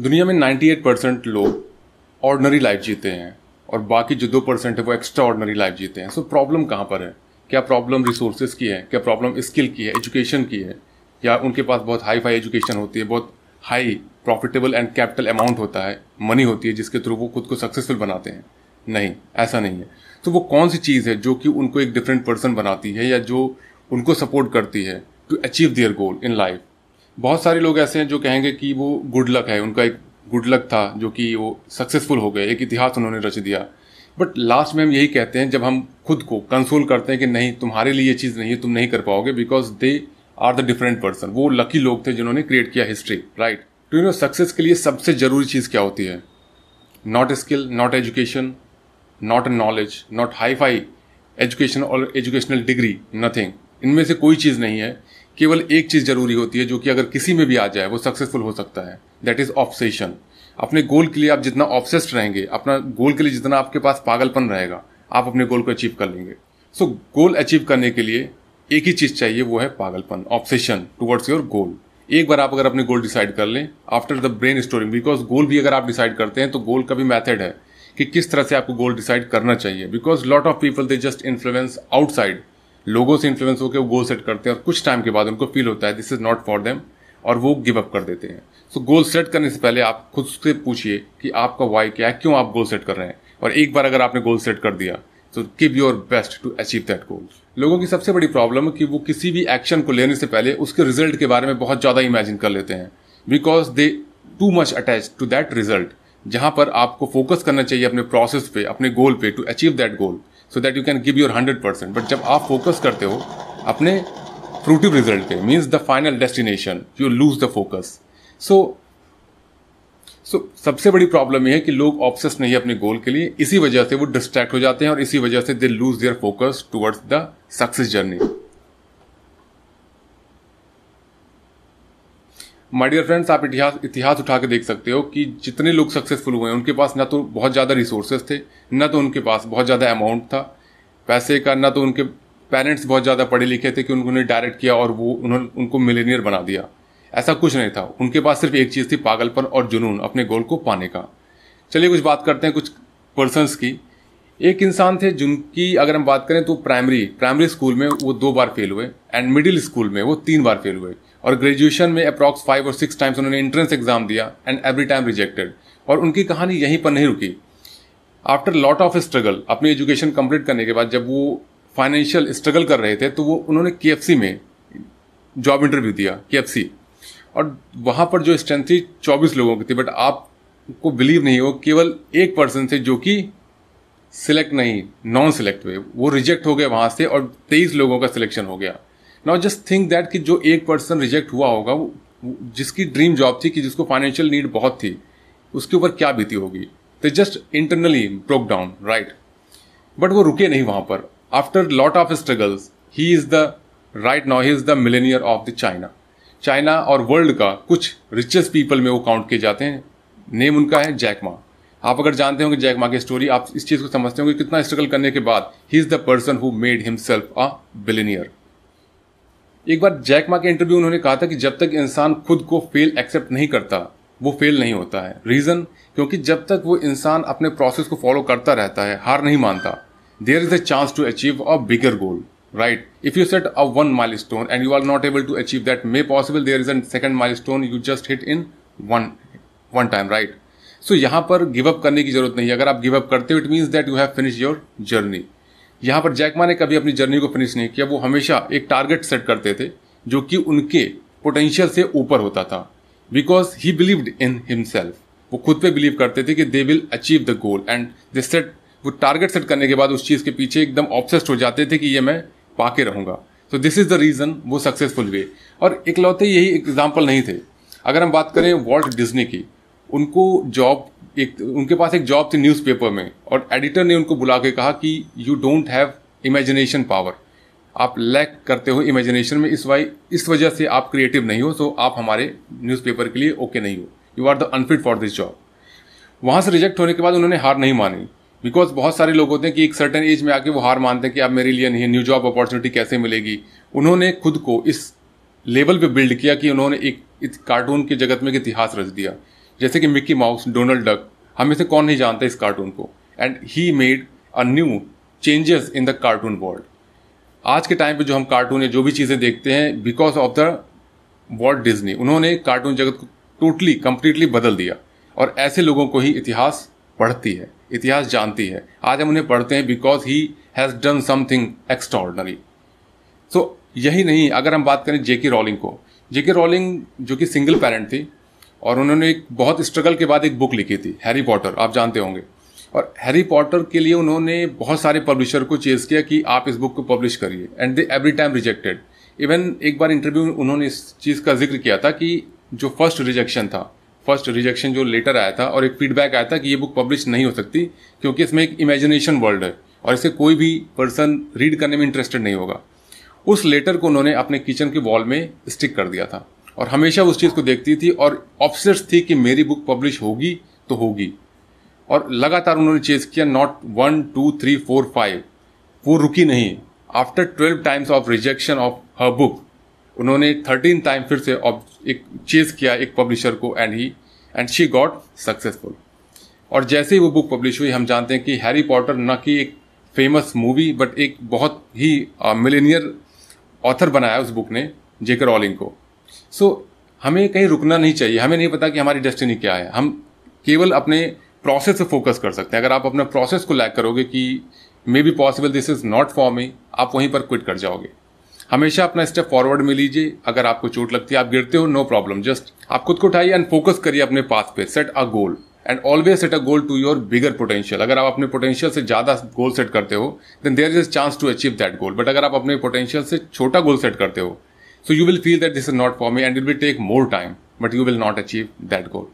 दुनिया में 98 परसेंट लोग ऑर्डनरी लाइफ जीते हैं और बाकी जो दो परसेंट है वो एक्स्ट्रा ऑर्डनरी लाइफ जीते हैं। सो प्रॉब्लम कहाँ पर है? क्या प्रॉब्लम रिसोर्सेज की है? क्या प्रॉब्लम स्किल की है? एजुकेशन की है? या उनके पास बहुत हाई फाई एजुकेशन होती है, बहुत high profitable and capital amount होता है मनी होती है, जिसके थ्रू वो खुद को सक्सेसफुल बनाते हैं? नहीं, ऐसा नहीं है। तो वो कौन सी चीज़ है जो कि उनको एक डिफरेंट पर्सन बनाती है या जो उनको सपोर्ट करती है to achieve their goal in life बहुत सारे लोग ऐसे हैं जो कहेंगे कि वो गुड लक है, उनका एक गुड लक था जो कि वो सक्सेसफुल हो गए, एक इतिहास उन्होंने रच दिया। बट लास्ट में हम यही कहते हैं, जब हम खुद को कंसोल करते हैं कि नहीं, तुम्हारे लिए ये चीज़ नहीं है, तुम नहीं कर पाओगे because they are the different person वो लकी लोग थे जिन्होंने क्रिएट किया history right to you know success के लिए सबसे ज़रूरी चीज़ क्या होती है? Not skill not education not knowledge not hi-fi education और एजुकेशनल डिग्री नथिंग इनमें से कोई चीज़ नहीं है। केवल एक चीज़ ज़रूरी होती है, जो कि अगर किसी में भी आ जाए, वो सक्सेसफुल हो सकता है। दैट इज़ ऑप्सेशन अपने गोल के लिए आप जितना ऑब्सेस्ड रहेंगे, अपना गोल के लिए जितना आपके पास पागलपन रहेगा, आप अपने गोल को अचीव कर लेंगे। सो गोल अचीव करने के लिए एक ही चीज़ चाहिए, वो है पागलपन ऑब्सेशन टुवर्ड्स योर गोल एक बार आप अगर अपने गोल डिसाइड कर लें after the brainstorming because goal भी अगर आप डिसाइड करते हैं तो गोल का भी मैथड है कि किस तरह से आपको गोल डिसाइड करना चाहिए। Because lot of people they just influence outside लोगों से इन्फ्लुएंस होकर वो गोल सेट करते हैं और कुछ टाइम के बाद उनको फील होता है this is not for them और वो गिव अप कर देते हैं। सो गोल सेट करने से पहले आप खुद से पूछिए कि आपका वाई क्या है, क्यों आप गोल सेट कर रहे हैं? और एक बार अगर आपने गोल सेट कर दिया तो give your best to achieve that goal लोगों की सबसे बड़ी प्रॉब्लम कि वो किसी भी एक्शन को लेने से पहले उसके रिज़ल्ट के बारे में बहुत ज़्यादा इमेजिन कर लेते हैं। Because they too much attach to that result जहाँ पर आपको फोकस करना चाहिए अपने प्रोसेस पे, अपने गोल पे to achieve that goal so that you can give your hundred percent but जब आप फोकस करते हो, अपने फ्रूटिव रिज़ल्ट पे means the final destination you lose the focus so so सबसे बड़ी प्रॉब्लम यह है कि लोग ऑप्सेस नहीं है अपने गोल के लिए, इसी वजह से वो डिस्ट्रैक्ट हो जाते हैं और इसी वजह से they lose their focus towards the success journey my dear friends आप इतिहास इतिहास उठा के देख सकते हो कि जितने लोग सक्सेसफुल हुए हैं, उनके पास ना तो बहुत ज़्यादा रिसोर्सेज थे, ना तो उनके पास बहुत ज़्यादा अमाउंट था। पैसे का ना तो उनके पेरेंट्स बहुत ज़्यादा पढ़े लिखे थे कि उन्होंने डायरेक्ट किया और वो उन्होंने उनको मिलेनियर बना दिया। ऐसा कुछ नहीं था। उनके पास सिर्फ़ एक चीज़ थी, पागलपन और जुनून, अपने गोल को पाने का। चलिए कुछ बात करते हैं कुछ पर्सनस की। एक इंसान थे जिनकी अगर हम बात करें तो प्राइमरी प्राइमरी स्कूल में वो दो बार फेल हुए एंड मिडिल स्कूल में वो तीन बार फेल हुए। और ग्रेजुएशन में अप्रॉक्स फाइव और सिक्स टाइम्स उन्होंने एंट्रेंस एग्ज़ाम दिया एंड एवरी टाइम रिजेक्टेड और उनकी कहानी यहीं पर नहीं रुकी। आफ्टर लॉट ऑफ़ स्ट्रगल अपनी एजुकेशन कंप्लीट करने के बाद जब वो फाइनेंशियल स्ट्रगल कर रहे थे तो वो उन्होंने के में जॉब इंटरव्यू दिया के और वहाँ पर जो स्ट्रेंथ थी, चौबीस लोगों की थी बट आपको बिलीव नहीं हो, केवल एक पर्सन थे जो कि सिलेक्ट नहीं नॉन सिलेक्ट हुए, वो रिजेक्ट हो गए वहाँ से और तेईस लोगों का सिलेक्शन हो गया। नाउ जस्ट थिंक दैट कि जो एक पर्सन रिजेक्ट हुआ होगा, वो जिसकी ड्रीम जॉब थी कि जिसको फाइनेंशियल नीड बहुत थी, उसके ऊपर क्या बीती होगी? तो just internally broke down right but वो रुके नहीं वहाँ पर। After lot of struggles he is the right now he is the millionaire of the China China और वर्ल्ड का कुछ रिचेस्ट पीपल में वो काउंट किए जाते हैं। नेम उनका है जैकमा आप अगर जानते होंगे जैकमा की स्टोरी आप इस चीज़ को समझते होंगे कितना स्ट्रगल करने के बाद he is the person who made himself a billionaire एक बार जैकमा के इंटरव्यू उन्होंने कहा था कि जब तक इंसान खुद को फेल एक्सेप्ट नहीं करता, वो फेल नहीं होता है। रीजन क्योंकि जब तक वो इंसान अपने प्रोसेस को फॉलो करता रहता है, हार नहीं मानता। There is a chance to achieve a bigger goal right if you set a one milestone and you are not able to achieve that may possible there is a second milestone you just hit in one one time right so यहाँ पर give up करने की ज़रूरत नहीं अगर आप give up करते हो it means that you have finish your journey यहाँ पर जैकमा ने कभी अपनी जर्नी को फिनिश नहीं किया, वो हमेशा एक टारगेट सेट करते थे, जो कि उनके पोटेंशियल से ऊपर होता था। Because he believed in himself वो खुद पे बिलीव करते थे कि they will achieve the goal and they set वो टारगेट सेट करने के बाद उस चीज़ के पीछे एकदम ऑब्सेस्ड हो जाते थे कि ये मैं पाके रहूँगा। तो दिस इज़ द रीजन वो सक्सेसफुल हुए। और इकलौते यही एग्ज़ाम्पल नहीं थे। अगर हम बात करें वॉल्ट डिज्नी की, उनको जॉब एक, उनके पास एक जॉब थी न्यूज़पेपर में, और एडिटर ने उनको बुला के कहा कि you don't have imagination power आप लैक करते हो इमेजिनेशन में, इस वाई, इस वजह से आप क्रिएटिव नहीं हो तो आप हमारे न्यूज़पेपर के लिए ओके नहीं हो. You are the unfit for this job वहाँ से रिजेक्ट होने के बाद उन्होंने हार नहीं मानी. बिकॉज़ बहुत सारे लोग होते हैं कि एक सर्टन एज में आके वो हार मानते हैं कि अब मेरे लिए नहीं न्यू जॉब अपॉर्चुनिटी कैसे मिलेगी? उन्होंने खुद को इस लेवल पे बिल्ड किया कि उन्होंने एक कार्टून के जगत में एक इतिहास रच दिया. जैसे कि मिक्की माउस, डोनाल्ड डक, हमें से कौन नहीं जानता इस कार्टून को। And he made a new changes in the cartoon world आज के टाइम पे जो हम कार्टून या जो भी चीज़ें देखते हैं because of the Walt Disney उन्होंने कार्टून जगत को टोटली कंप्लीटली बदल दिया। और ऐसे लोगों को ही इतिहास पढ़ती है, इतिहास जानती है। आज हम उन्हें पढ़ते हैं because he has done something extraordinary so यही नहीं, अगर हम बात करें जेके रॉलिंग को। जेके रॉलिंग जो कि सिंगल पेरेंट थी और उन्होंने एक बहुत स्ट्रगल के बाद एक बुक लिखी थी हैरी पॉटर आप जानते होंगे। और हैरी पॉटर के लिए उन्होंने बहुत सारे पब्लिशर को चेज किया कि आप इस बुक को पब्लिश करिए and they every time rejected even एक बार इंटरव्यू में उन्होंने इस चीज़ का ज़िक्र किया था कि जो फ़र्स्ट रिजेक्शन था फ़र्स्ट रिजेक्शन जो लेटर आया था और एक फीडबैक आया था कि ये बुक पब्लिश नहीं हो सकती, क्योंकि इसमें एक इमेजिनेशन वर्ल्ड है और इसे कोई भी पर्सन रीड करने में इंटरेस्टेड नहीं होगा। उस लेटर को उन्होंने अपने किचन के वॉल में स्टिक कर दिया था। और हमेशा उस चीज़ को देखती थी और ऑप्शेट्स थी कि मेरी बुक पब्लिश होगी तो होगी। और लगातार उन्होंने चेज किया not one two three four five वो रुकी नहीं। After twelve times of rejection of her book उन्होंने थर्टीन टाइम फिर से एक चेज किया एक पब्लिशर को and he and she got successful और जैसे ही वो बुक पब्लिश हुई, हम जानते हैं कि हैरी पॉटर न कि एक फ़ेमस मूवी बट एक बहुत ही मिलेनियर ऑथर बनाया उस बुक ने जेकर ऑलिंग को। सो so, हमें कहीं रुकना नहीं चाहिए। हमें नहीं पता कि हमारी डेस्टिनी क्या है। हम केवल अपने प्रोसेस से फोकस कर सकते हैं। अगर आप अपने प्रोसेस को लैक करोगे कि may be possible this is not for me आप वहीं पर क्विट कर जाओगे। हमेशा अपना स्टेप फॉरवर्ड में लीजिए। अगर आपको चोट लगती है आप गिरते हो नो प्रॉब्लम जस्ट आप खुद को उठाइए एंड फोकस करिए अपने पाथ पे। Set a goal and always set a goal to your bigger potential अगर आप अपने पोटेंशियल से ज़्यादा गोल सेट करते हो then there is chance to achieve that goal but अगर आप अपने पोटेंशियल से छोटा गोल सेट करते हो so you will feel that this is not for me and it will take more time but you will not achieve that goal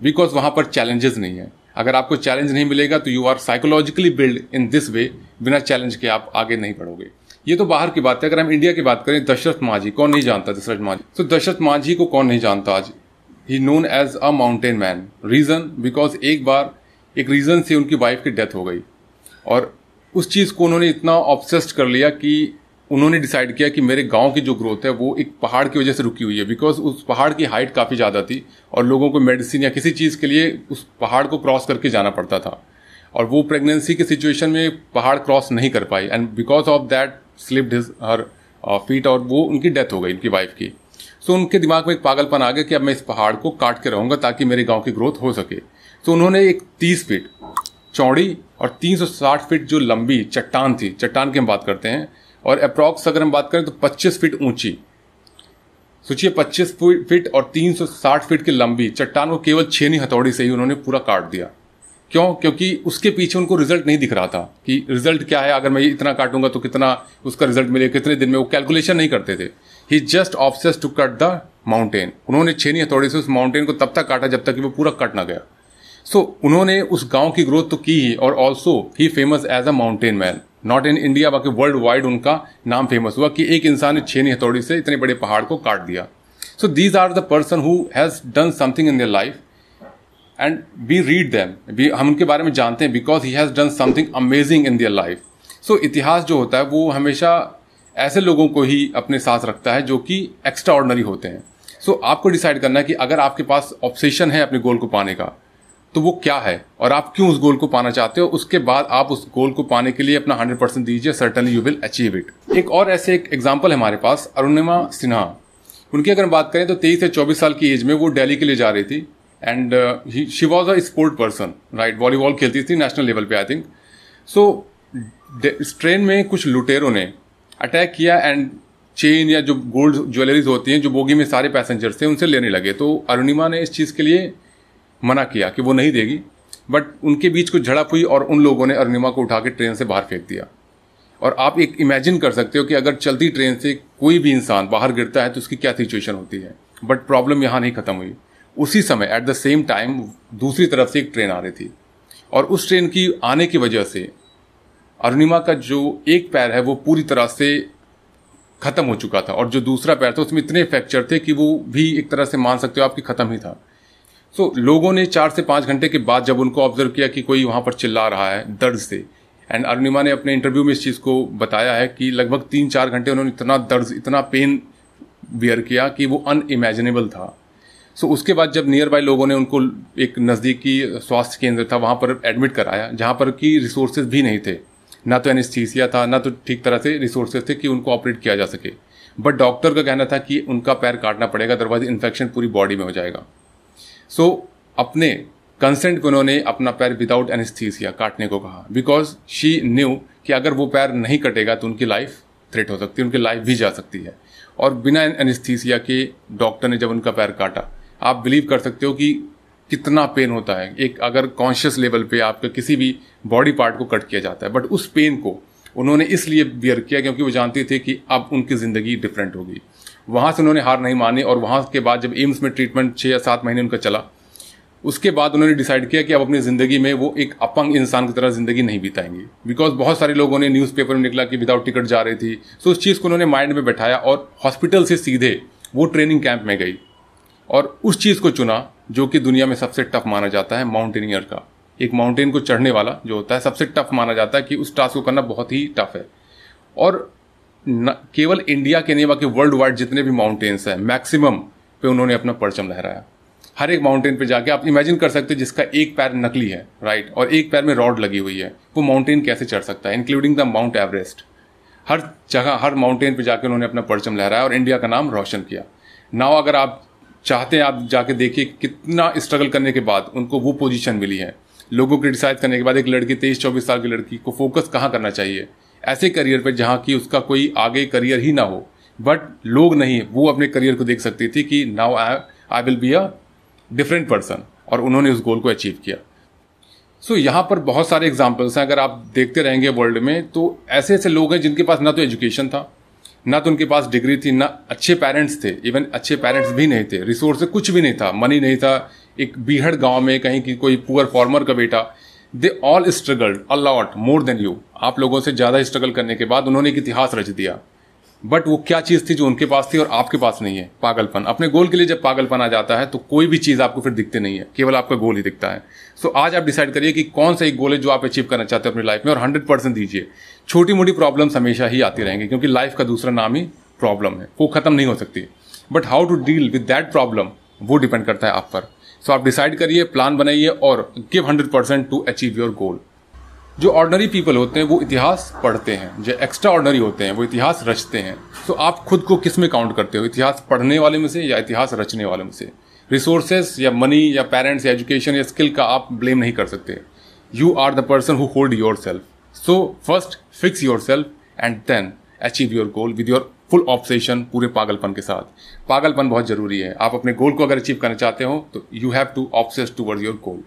because वहाँ पर challenges नहीं है। अगर आपको चैलेंज नहीं मिलेगा तो you are psychologically build in this way बिना चैलेंज के आप आगे नहीं बढ़ोगे। ये तो बाहर की बात है। अगर हम इंडिया की बात करें, दशरथ मांझी, कौन नहीं जानता दशरथ मांझी? तो दशरथ मांझी को कौन नहीं जानता आज? He known as a mountain man reason because एक बार, एक रीजन से उनकी वाइफ की डेथ हो गई। और उस चीज़ को उन्होंने इतना ऑब्सेस्ड कर लिया कि उन्होंने डिसाइड किया कि मेरे गाँव की जो ग्रोथ है वो एक पहाड़ की वजह से रुकी हुई है। बिकॉज़ उस पहाड़ की हाइट काफ़ी ज़्यादा थी और लोगों को मेडिसिन या किसी चीज़ के लिए उस पहाड़ को क्रॉस करके जाना पड़ता था। और वो प्रेगनेंसी की सिचुएशन में पहाड़ क्रॉस नहीं कर पाई and because of that slipped his her feet और वो उनकी डेथ हो गई उनकी वाइफ की। सो so, उनके दिमाग में एक पागलपन आ गया कि अब मैं इस पहाड़ को काट के रहूँगा ताकि मेरे गाँव की ग्रोथ हो सके। तो उन्होंने एक तीस फीट चौड़ी और तीन सौ साठ फीट जो लंबी चट्टान थी चट्टान की हम बात करते हैं और अप्रॉक्स अगर हम बात करें तो 25 फीट ऊँची। सोचिए 25 फीट और 360 फीट की लंबी चट्टान को केवल छेनी हथौड़ी से ही उन्होंने पूरा काट दिया। क्यों? क्योंकि उसके पीछे उनको रिज़ल्ट नहीं दिख रहा था कि रिज़ल्ट क्या है। अगर मैं इतना काटूँगा तो कितना उसका रिज़ल्ट मिलेगा कितने दिन में? वो कैलकुलेशन नहीं करते थे। He just obsess to cut the mountain उन्होंने छेनी हथौड़ी से उस माउंटेन को तब तक काटा जब तक कि वो पूरा कट ना गया। सो so, उन्होंने उस गाँव की ग्रोथ तो की ही और also he famous as a mountain man not in India बाकी वर्ल्ड वाइड उनका नाम फ़ेमस हुआ कि एक इंसान ने छेनी हथौड़ी से इतने बड़े पहाड़ को काट दिया। So these are the person who has done something in their life and we read them we हम उनके बारे में जानते हैं because he has done something amazing in their life so इतिहास जो होता है वो हमेशा ऐसे लोगों को ही अपने साथ रखता है जो कि एक्स्ट्रा ऑर्डनरी होते हैं। सो so, आपको डिसाइड करना है कि अगर आपके पास ऑप्शेशन है अपने गोल को पाने का तो वो क्या है? और आप क्यों उस गोल को पाना चाहते हो? उसके बाद आप उस गोल को पाने के लिए अपना हंड्रेड परसेंट दीजिए certainly you will achieve it एक और ऐसे एक एग्ज़ाम्पल है हमारे पास, अरुणिमा सिन्हा। उनकी अगर बात करें तो तेईस से चौबीस साल की एज में वो दिल्ली के लिए जा रही थी। And she was a sport person right volleyball खेलती थी नेशनल लेवल पे आई थिंक सो इस ट्रेन में कुछ लुटेरों ने अटैक किया एंड चेन या जो गोल्ड ज्वेलरीज होती हैं, जो बोगी में सारे पैसेंजर्स थे, उनसे लेने लगे। तो अरुणिमा ने इस चीज़ के लिए मना किया कि वो नहीं देगी बट उनके बीच कुछ झड़प हुई और उन लोगों ने अरुणिमा को उठा के ट्रेन से बाहर फेंक दिया। और आप एक इमेजिन कर सकते हो कि अगर चलती ट्रेन से कोई भी इंसान बाहर गिरता है तो उसकी क्या सिचुएशन होती है। बट प्रॉब्लम यहाँ नहीं खत्म हुई। उसी समय एट द सेम टाइम दूसरी तरफ़ से एक ट्रेन आ रही थी। और उस ट्रेन की आने की वजह से अरुणिमा का जो एक पैर है वो पूरी तरह से खत्म हो चुका था। और जो दूसरा पैर था, उसमें इतने फ्रैक्चर थे कि वो भी एक तरह से मान सकते हो आपकी खत्म ही था। सो so, लोगों ने चार से पाँच घंटे के बाद जब उनको ऑब्ज़र्व किया कि कोई वहाँ पर चिल्ला रहा है दर्द से एंड अरुणिमा ने अपने इंटरव्यू में इस चीज़ को बताया है कि लगभग तीन चार घंटे उन्होंने इतना दर्द इतना पेन बियर किया कि वो अनइमेजिनेबल था। सो so, उसके बाद जब नियर बाय लोगों ने उनको एक नज़दीकी स्वास्थ्य केंद्र था वहाँ पर एडमिट कराया जहाँ पर कि रिसोर्सेज भी नहीं थे। ना तो एनेस्थीसिया था ना तो ठीक तरह से रिसोर्सेज थे कि उनको ऑपरेट किया जा सके। बट डॉक्टर का कहना था कि उनका पैर काटना पड़ेगा अदरवाइज़ इन्फेक्शन पूरी बॉडी में हो जाएगा। सो so, अपने कंसेंट पे उन्होंने अपना पैर विदाउट एनेस्थीसिया काटने को कहा। बिकॉज़ शी न्यू कि अगर वो पैर नहीं कटेगा तो उनकी लाइफ थ्रेट हो सकती है उनकी लाइफ भी जा सकती है। और बिना एनेस्थीसिया के डॉक्टर ने जब उनका पैर काटा आप बिलीव कर सकते हो कि कितना पेन होता है। एक अगर कॉन्शियस लेवल पे आपके किसी भी बॉडी पार्ट को कट किया जाता है बट उस पेन को उन्होंने इसलिए बियर किया क्योंकि वो जानते थे कि अब उनकी ज़िंदगी डिफरेंट होगी। वहाँ से उन्होंने हार नहीं मानी और वहाँ के बाद जब एम्स में ट्रीटमेंट छः या सात महीने उनका चला, उसके बाद उन्होंने डिसाइड किया कि अब अपनी ज़िंदगी में वो एक अपंग इंसान की तरह ज़िंदगी नहीं बिताएँगे। बिकॉज़ बहुत सारे लोगों ने न्यूज़पेपर में निकला कि विदाउट टिकट जा रही थी। सो उस चीज़ को उन्होंने माइंड में बैठाया और हॉस्पिटल से सीधे वो ट्रेनिंग कैंप में गई और उस चीज़ को चुना जो कि दुनिया में सबसे टफ माना जाता है माउंटेनियर का। एक माउंटेन को चढ़ने वाला जो होता है, सबसे टफ माना जाता है कि उस टास्क को करना बहुत ही टफ है। और केवल इंडिया के नहीं, बाकी वर्ल्ड वाइड जितने भी माउंटेन्स हैं मैक्सिमम पे उन्होंने अपना परचम लहराया। हर एक माउंटेन पे जाके आप इमेजिन कर सकते हैं जिसका एक पैर नकली है राइट और एक पैर में रॉड लगी हुई है। वो माउंटेन कैसे चढ़ सकता है इंक्लूडिंग द माउंट एवरेस्ट हर जगह, हर माउंटेन पे जाके उन्होंने अपना परचम लहराया और इंडिया का नाम रोशन किया। नाव अगर आप चाहते हैं, आप जाके देखिए कितना स्ट्रगल करने के बाद उनको वो पोजीशन मिली है। लोगों को क्रिटिसाइज करने के बाद एक लड़की, तेईस चौबीस साल की लड़की को फोकस कहाँ करना चाहिए? ऐसे करियर पर जहाँ की उसका कोई आगे करियर ही ना हो। बट लोग नहीं वो अपने करियर को देख सकती थी कि now I I will be a different person और उन्होंने उस गोल को अचीव किया। सो so, यहाँ पर बहुत सारे एग्जाम्पल्स हैं अगर आप देखते रहेंगे वर्ल्ड में तो ऐसे ऐसे लोग हैं जिनके पास ना तो एजुकेशन था ना तो उनके पास डिग्री थी ना अच्छे पेरेंट्स थे इवन अच्छे पेरेंट्स भी नहीं थे रिसोर्स कुछ भी नहीं था मनी नहीं था। एक बीहड़ गाँव में कहीं की कोई पुअर फार्मर का बेटा they all struggled a lot more than you आप लोगों से ज़्यादा स्ट्रगल करने के बाद उन्होंने एक इतिहास रच दिया। बट वो क्या चीज़ थी जो उनके पास थी और आपके पास नहीं है? पागलपन। अपने गोल के लिए जब पागलपन आ जाता है तो कोई भी चीज़ आपको फिर दिखती नहीं है। केवल आपका गोल ही दिखता है। सो so, आज आप डिसाइड करिए कि कौन सा एक गोल है जो आप अचीव करना चाहते हैं अपनी लाइफ में और हंड्रेड परसेंट दीजिए। छोटी मोटी प्रॉब्लम्स हमेशा ही आती रहेंगी क्योंकि लाइफ का दूसरा नाम ही प्रॉब्लम है। वो खत्म नहीं हो सकती। But how to deal with that problem वो डिपेंड करता है आप पर। सो आप डिसाइड करिए प्लान बनाइए और give hundred percent to achieve your goal जो ऑर्डनरी पीपल होते हैं, वो इतिहास पढ़ते हैं। जो एक्स्ट्रा ऑर्डनरी होते हैं, वो इतिहास रचते हैं। तो आप खुद को किसमें काउंट करते हो? इतिहास पढ़ने वाले में से या इतिहास रचने वाले में से? रिसोर्सेज या मनी या पेरेंट्स या एजुकेशन या स्किल का आप ब्लेम नहीं कर सकते। You are the person who hold yourself so first fix yourself and then achieve your goal with your full obsession पूरे पागलपन के साथ। पागलपन बहुत ज़रूरी है। आप अपने गोल को अगर अचीव करना चाहते हो तो you have to obsess towards your goal